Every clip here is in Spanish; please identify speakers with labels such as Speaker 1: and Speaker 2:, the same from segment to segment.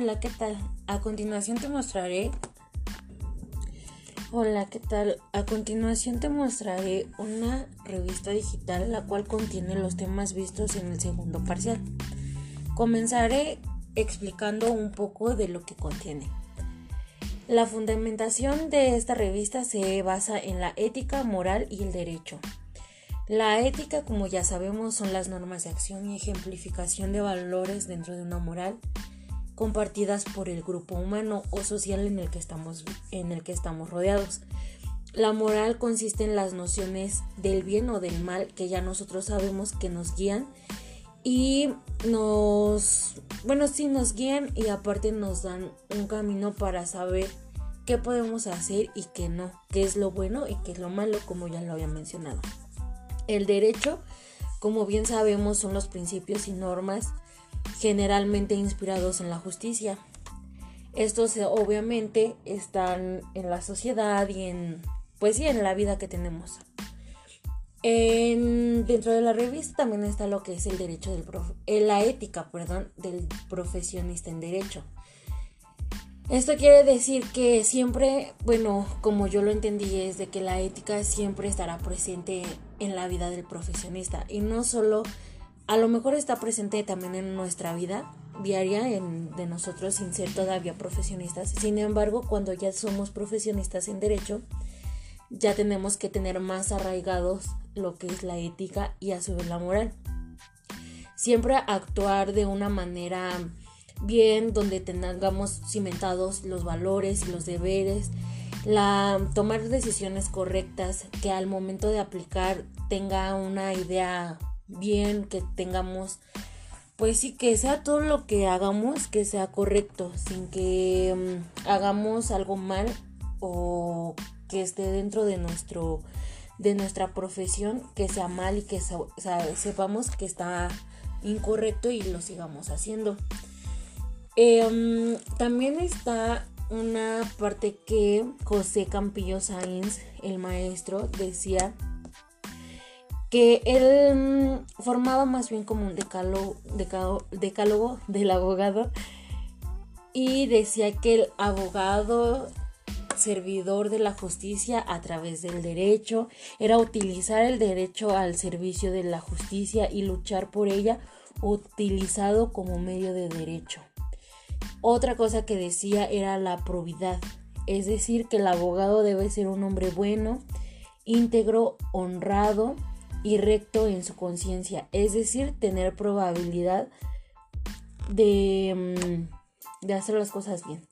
Speaker 1: Hola, ¿qué tal? A continuación te mostraré... Hola, ¿qué tal? A continuación te mostraré una revista digital la cual contiene los temas vistos en el segundo parcial. Comenzaré explicando un poco de lo que contiene. La fundamentación de esta revista se basa en la ética, moral y el derecho. La ética, como ya sabemos, son las normas de acción y ejemplificación de valores dentro de una moral compartidas por el grupo humano o social en el que estamos, en el que estamos rodeados. La moral consiste en las nociones del bien o del mal que ya nosotros sabemos que nos guían y nos, bueno, sí nos guían y aparte nos dan un camino para saber qué podemos hacer y qué no, qué es lo bueno y qué es lo malo, como ya lo había mencionado. El derecho, como bien sabemos, son los principios y normas generalmente inspirados en la justicia. Estos obviamente están en la sociedad y en pues sí, en la vida que tenemos. dentro de la revista también está lo que es el derecho del eh, la ética, perdón, del profesionista en derecho. Esto quiere decir que siempre, bueno, como yo lo entendí, es de que la ética siempre estará presente en la vida del profesionista y no solo, a lo mejor está presente también en nuestra vida diaria de nosotros sin ser todavía profesionistas. Sin embargo, cuando ya somos profesionistas en derecho, ya tenemos que tener más arraigados lo que es la ética y a su vez la moral. Siempre actuar de una manera bien, donde tengamos cimentados los valores y los deberes, la tomar decisiones correctas, que al momento de aplicar tenga una idea bien, que tengamos pues sí que sea todo lo que hagamos que sea correcto, sin que mm, hagamos algo mal o que esté dentro de nuestro de nuestra profesión que sea mal y que sepamos que está incorrecto y lo sigamos haciendo. Em, también está una parte que José Campillo Sainz, el maestro, decía que él mm, formaba más bien como un decálogo, decálogo del abogado y decía que el abogado servidor de la justicia a través del derecho era utilizar el derecho al servicio de la justicia y luchar por ella utilizado como medio de derecho. Otra cosa que decía era la probidad, es decir, que el abogado debe ser un hombre bueno, íntegro, honrado y recto en su conciencia, es decir, tener probabilidad de, mm, de hacer las cosas bien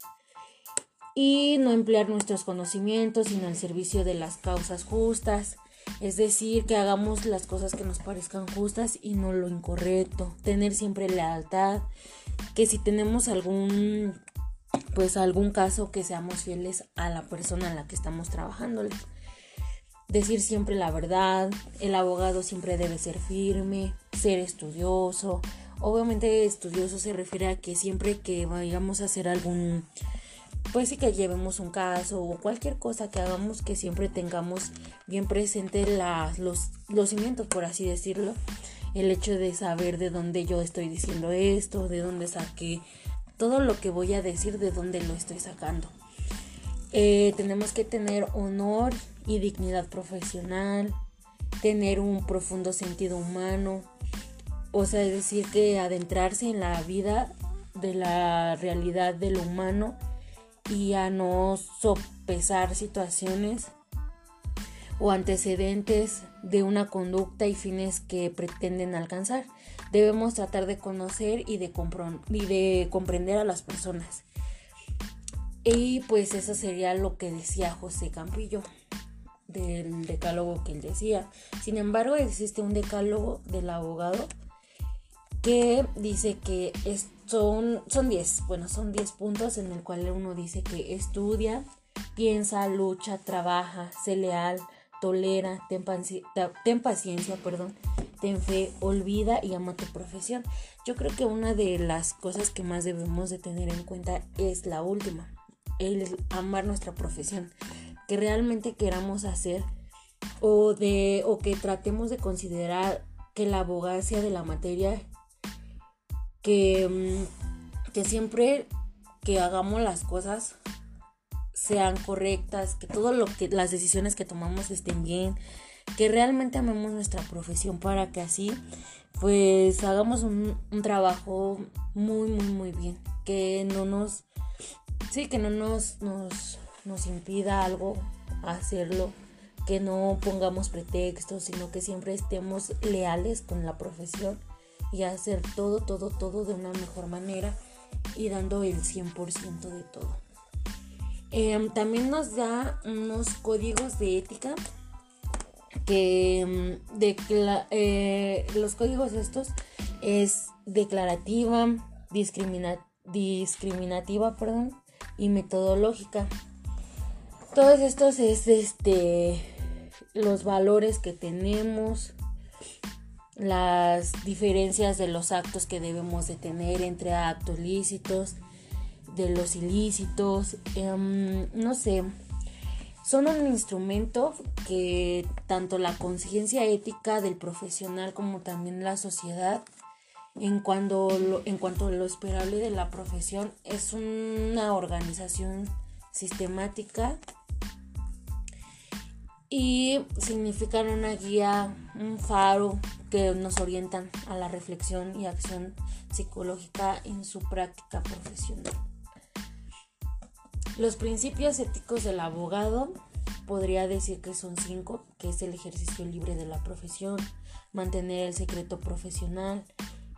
Speaker 1: y no emplear nuestros conocimientos sino al servicio de las causas justas. Es decir, que hagamos las cosas que nos parezcan justas y no lo incorrecto. Tener siempre lealtad, que si tenemos algún pues algún caso que seamos fieles a la persona en la que estamos trabajando. Decir siempre la verdad, el abogado siempre debe ser firme, ser estudioso. Obviamente estudioso se refiere a que siempre que vayamos a hacer algún pues sí que llevemos un caso o cualquier cosa que hagamos que siempre tengamos bien presente los, los cimientos por así decirlo el hecho de saber de dónde yo estoy diciendo esto, de dónde saqué todo lo que voy a decir, de dónde lo estoy sacando. Eh, tenemos que tener honor y dignidad profesional, tener un profundo sentido humano, o sea, es decir, que adentrarse en la vida de la realidad de lo humano y a no sopesar situaciones o antecedentes de una conducta y fines que pretenden alcanzar. Debemos tratar de conocer y de, y de comprender a las personas. Y pues eso sería lo que decía José Campillo del decálogo que él decía. Sin embargo, existe un decálogo del abogado que dice que son 10, bueno, son 10 puntos en el cual uno dice que estudia, piensa, lucha, trabaja, sé leal, tolera, ten, paciencia, perdón, ten fe, olvida y ama tu profesión. Yo creo que una de las cosas que más debemos de tener en cuenta es la última, el amar nuestra profesión, que realmente queramos hacer o de o que tratemos de considerar que la abogacía de la materia que, mm, que siempre que hagamos las cosas sean correctas, que todo lo que las decisiones que tomamos estén bien, que realmente amemos nuestra profesión para que así pues hagamos un, un trabajo muy muy muy bien, que no nos sí, que no nos nos nos impida algo hacerlo, que no pongamos pretextos, sino que siempre estemos leales con la profesión y hacer todo, todo, todo de una mejor manera y dando el 100% de todo. Em, también nos da unos códigos de ética que em, eh, los códigos estos es declarativa, discriminativa perdón, y metodológica. Todos estos es este los valores que tenemos, las diferencias de los actos que debemos de tener entre actos lícitos, de los ilícitos, em, no sé, son un instrumento que tanto la conciencia ética del profesional como también la sociedad en, cuando en cuanto a lo esperable de la profesión es una organización sistemática y significan una guía, un faro que nos orientan a la reflexión y acción psicológica en su práctica profesional. Los principios éticos del abogado podría decir que son cinco, que es el ejercicio libre de la profesión, mantener el secreto profesional,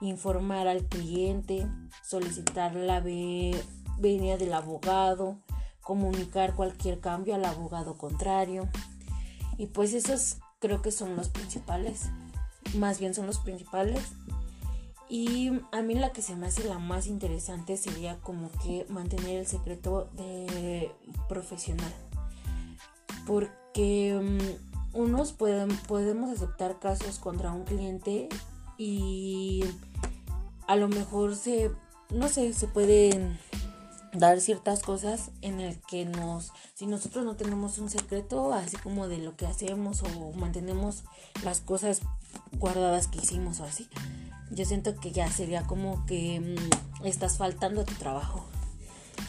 Speaker 1: informar al cliente, solicitar la venia del abogado, comunicar cualquier cambio al abogado contrario, y pues esos creo que son los principales. Más bien son los principales. Y a mí la que se me hace la más interesante sería como que mantener el secreto profesional. Porque mm, unos pueden, podemos aceptar casos contra un cliente y a lo mejor se, no sé, se pueden dar ciertas cosas en el que nos si nosotros no tenemos un secreto así como de lo que hacemos o mantenemos las cosas guardadas que hicimos o así yo siento que ya sería como que mm, estás faltando a tu trabajo.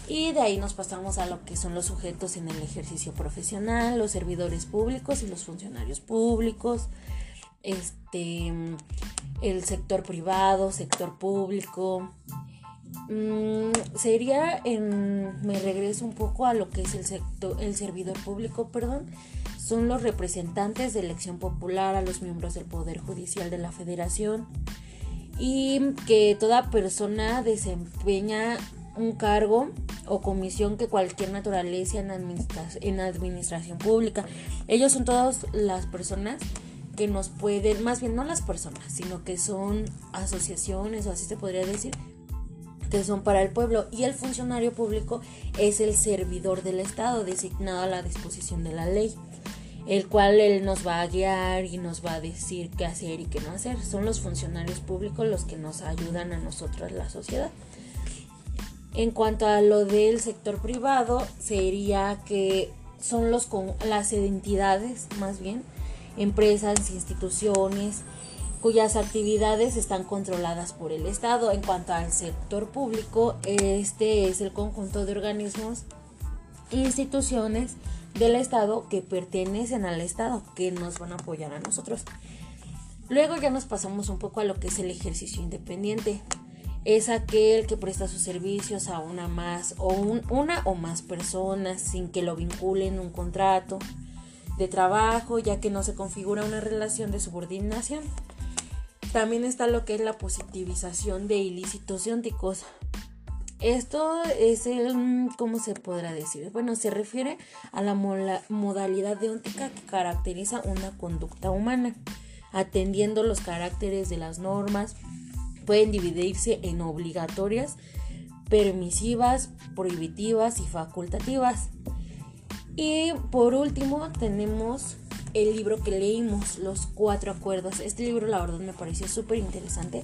Speaker 1: Y de ahí nos pasamos a lo que son los sujetos en el ejercicio profesional los servidores públicos y los funcionarios públicos. Este el sector privado sector público Mm, sería en me regreso un poco a lo que es el sector el servidor público perdón son los representantes de elección popular a los miembros del poder judicial de la federación y que toda persona desempeña un cargo o comisión que cualquier naturaleza en, en administración pública. Ellos son todas las personas que nos pueden, más bien no las personas, sino que son asociaciones o así se podría decir, que son para el pueblo y el funcionario público es el servidor del Estado designado a la disposición de la ley, el cual él nos va a guiar y nos va a decir qué hacer y qué no hacer. Son los funcionarios públicos los que nos ayudan a nosotros, la sociedad. En cuanto a lo del sector privado, sería que son los con las entidades, más bien, empresas, instituciones, cuyas actividades están controladas por el Estado. En cuanto al sector público, este es el conjunto de organismos e instituciones del Estado que pertenecen al Estado, que nos van a apoyar a nosotros. Luego ya nos pasamos un poco a lo que es el ejercicio independiente. Es aquel que presta sus servicios a una más o una o más personas sin que lo vinculen un contrato de trabajo, ya que no se configura una relación de subordinación. También está lo que es la positivización de ilícitos énticos. Esto es el, mm, ¿cómo se podrá decir? Bueno, se refiere a la modalidad deóntica que caracteriza una conducta humana, atendiendo los caracteres de las normas. Pueden dividirse en obligatorias, permisivas, prohibitivas y facultativas. Y por último tenemos el libro que leímos, Los Cuatro Acuerdos. Este libro la verdad me pareció súper interesante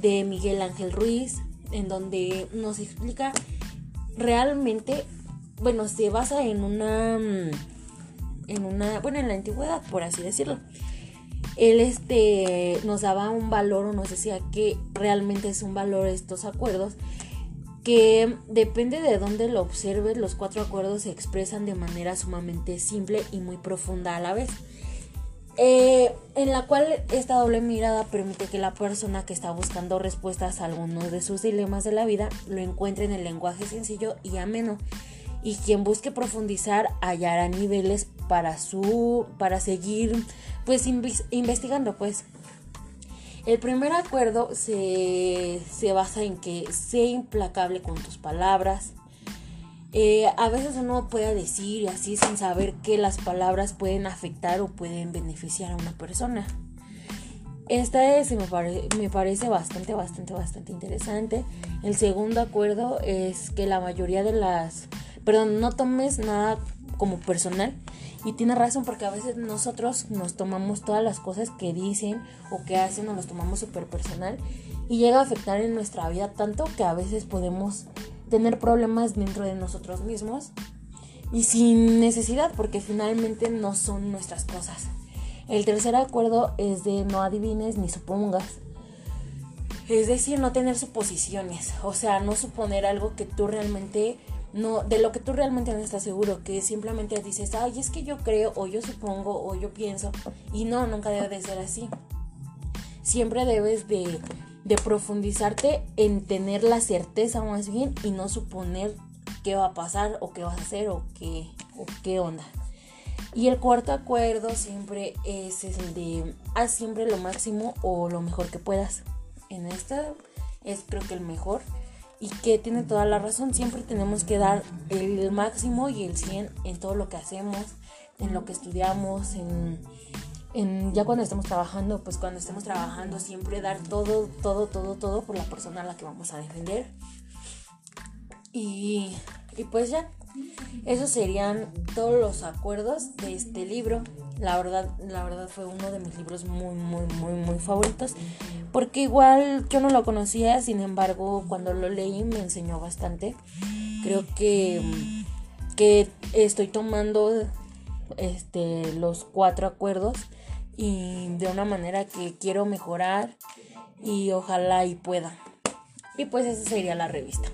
Speaker 1: de Miguel Ángel Ruiz, en donde nos explica realmente, bueno, se basa en una, mm, en una, bueno, en la antigüedad, por así decirlo. Él este, nos daba un valor o nos decía que realmente es un valor estos acuerdos que depende de dónde lo observes, los cuatro acuerdos se expresan de manera sumamente simple y muy profunda a la vez. Eh, en la cual esta doble mirada permite que la persona que está buscando respuestas a algunos de sus dilemas de la vida lo encuentre en el lenguaje sencillo y ameno y quien busque profundizar hallará niveles para su para seguir pues investigando pues el primer acuerdo se, se basa en que sea implacable con tus palabras eh, a veces uno puede decir así sin saber que las palabras pueden afectar o pueden beneficiar a una persona. Esta es, me parece bastante, bastante, bastante interesante. El segundo acuerdo es que la mayoría de las... Perdón, no tomes nada como personal. Y tiene razón porque a veces nosotros nos tomamos todas las cosas que dicen o que hacen, nos las tomamos súper personal. Y llega a afectar en nuestra vida tanto que a veces podemos tener problemas dentro de nosotros mismos y sin necesidad porque finalmente no son nuestras cosas. El tercer acuerdo es de no adivines ni supongas. Es decir, no tener suposiciones, o sea, no suponer algo que tú realmente no de lo que tú realmente no estás seguro, que simplemente dices, "Ay, es que yo creo o yo supongo o yo pienso" y no, nunca debe de ser así. Siempre debes de de profundizarte en tener la certeza más bien y no suponer qué va a pasar o qué vas a hacer o qué, o qué onda. Y el cuarto acuerdo siempre es el de haz siempre lo máximo o lo mejor que puedas. En esta es creo que el mejor y que tiene toda la razón. Siempre tenemos que dar el máximo y el 100 en todo lo que hacemos, en lo que estudiamos, en ya cuando estemos trabajando, pues cuando estemos trabajando siempre dar todo, todo, todo, todo por la persona a la que vamos a defender. Y, y pues ya, esos serían todos los acuerdos de este libro. La verdad, la verdad fue uno de mis libros muy, muy, muy, muy favoritos. Porque igual yo no lo conocía, sin embargo, cuando lo leí me enseñó bastante. Creo que, que estoy tomando este, los cuatro acuerdos y de una manera que quiero mejorar y ojalá y pueda. Y pues esa sería la revista.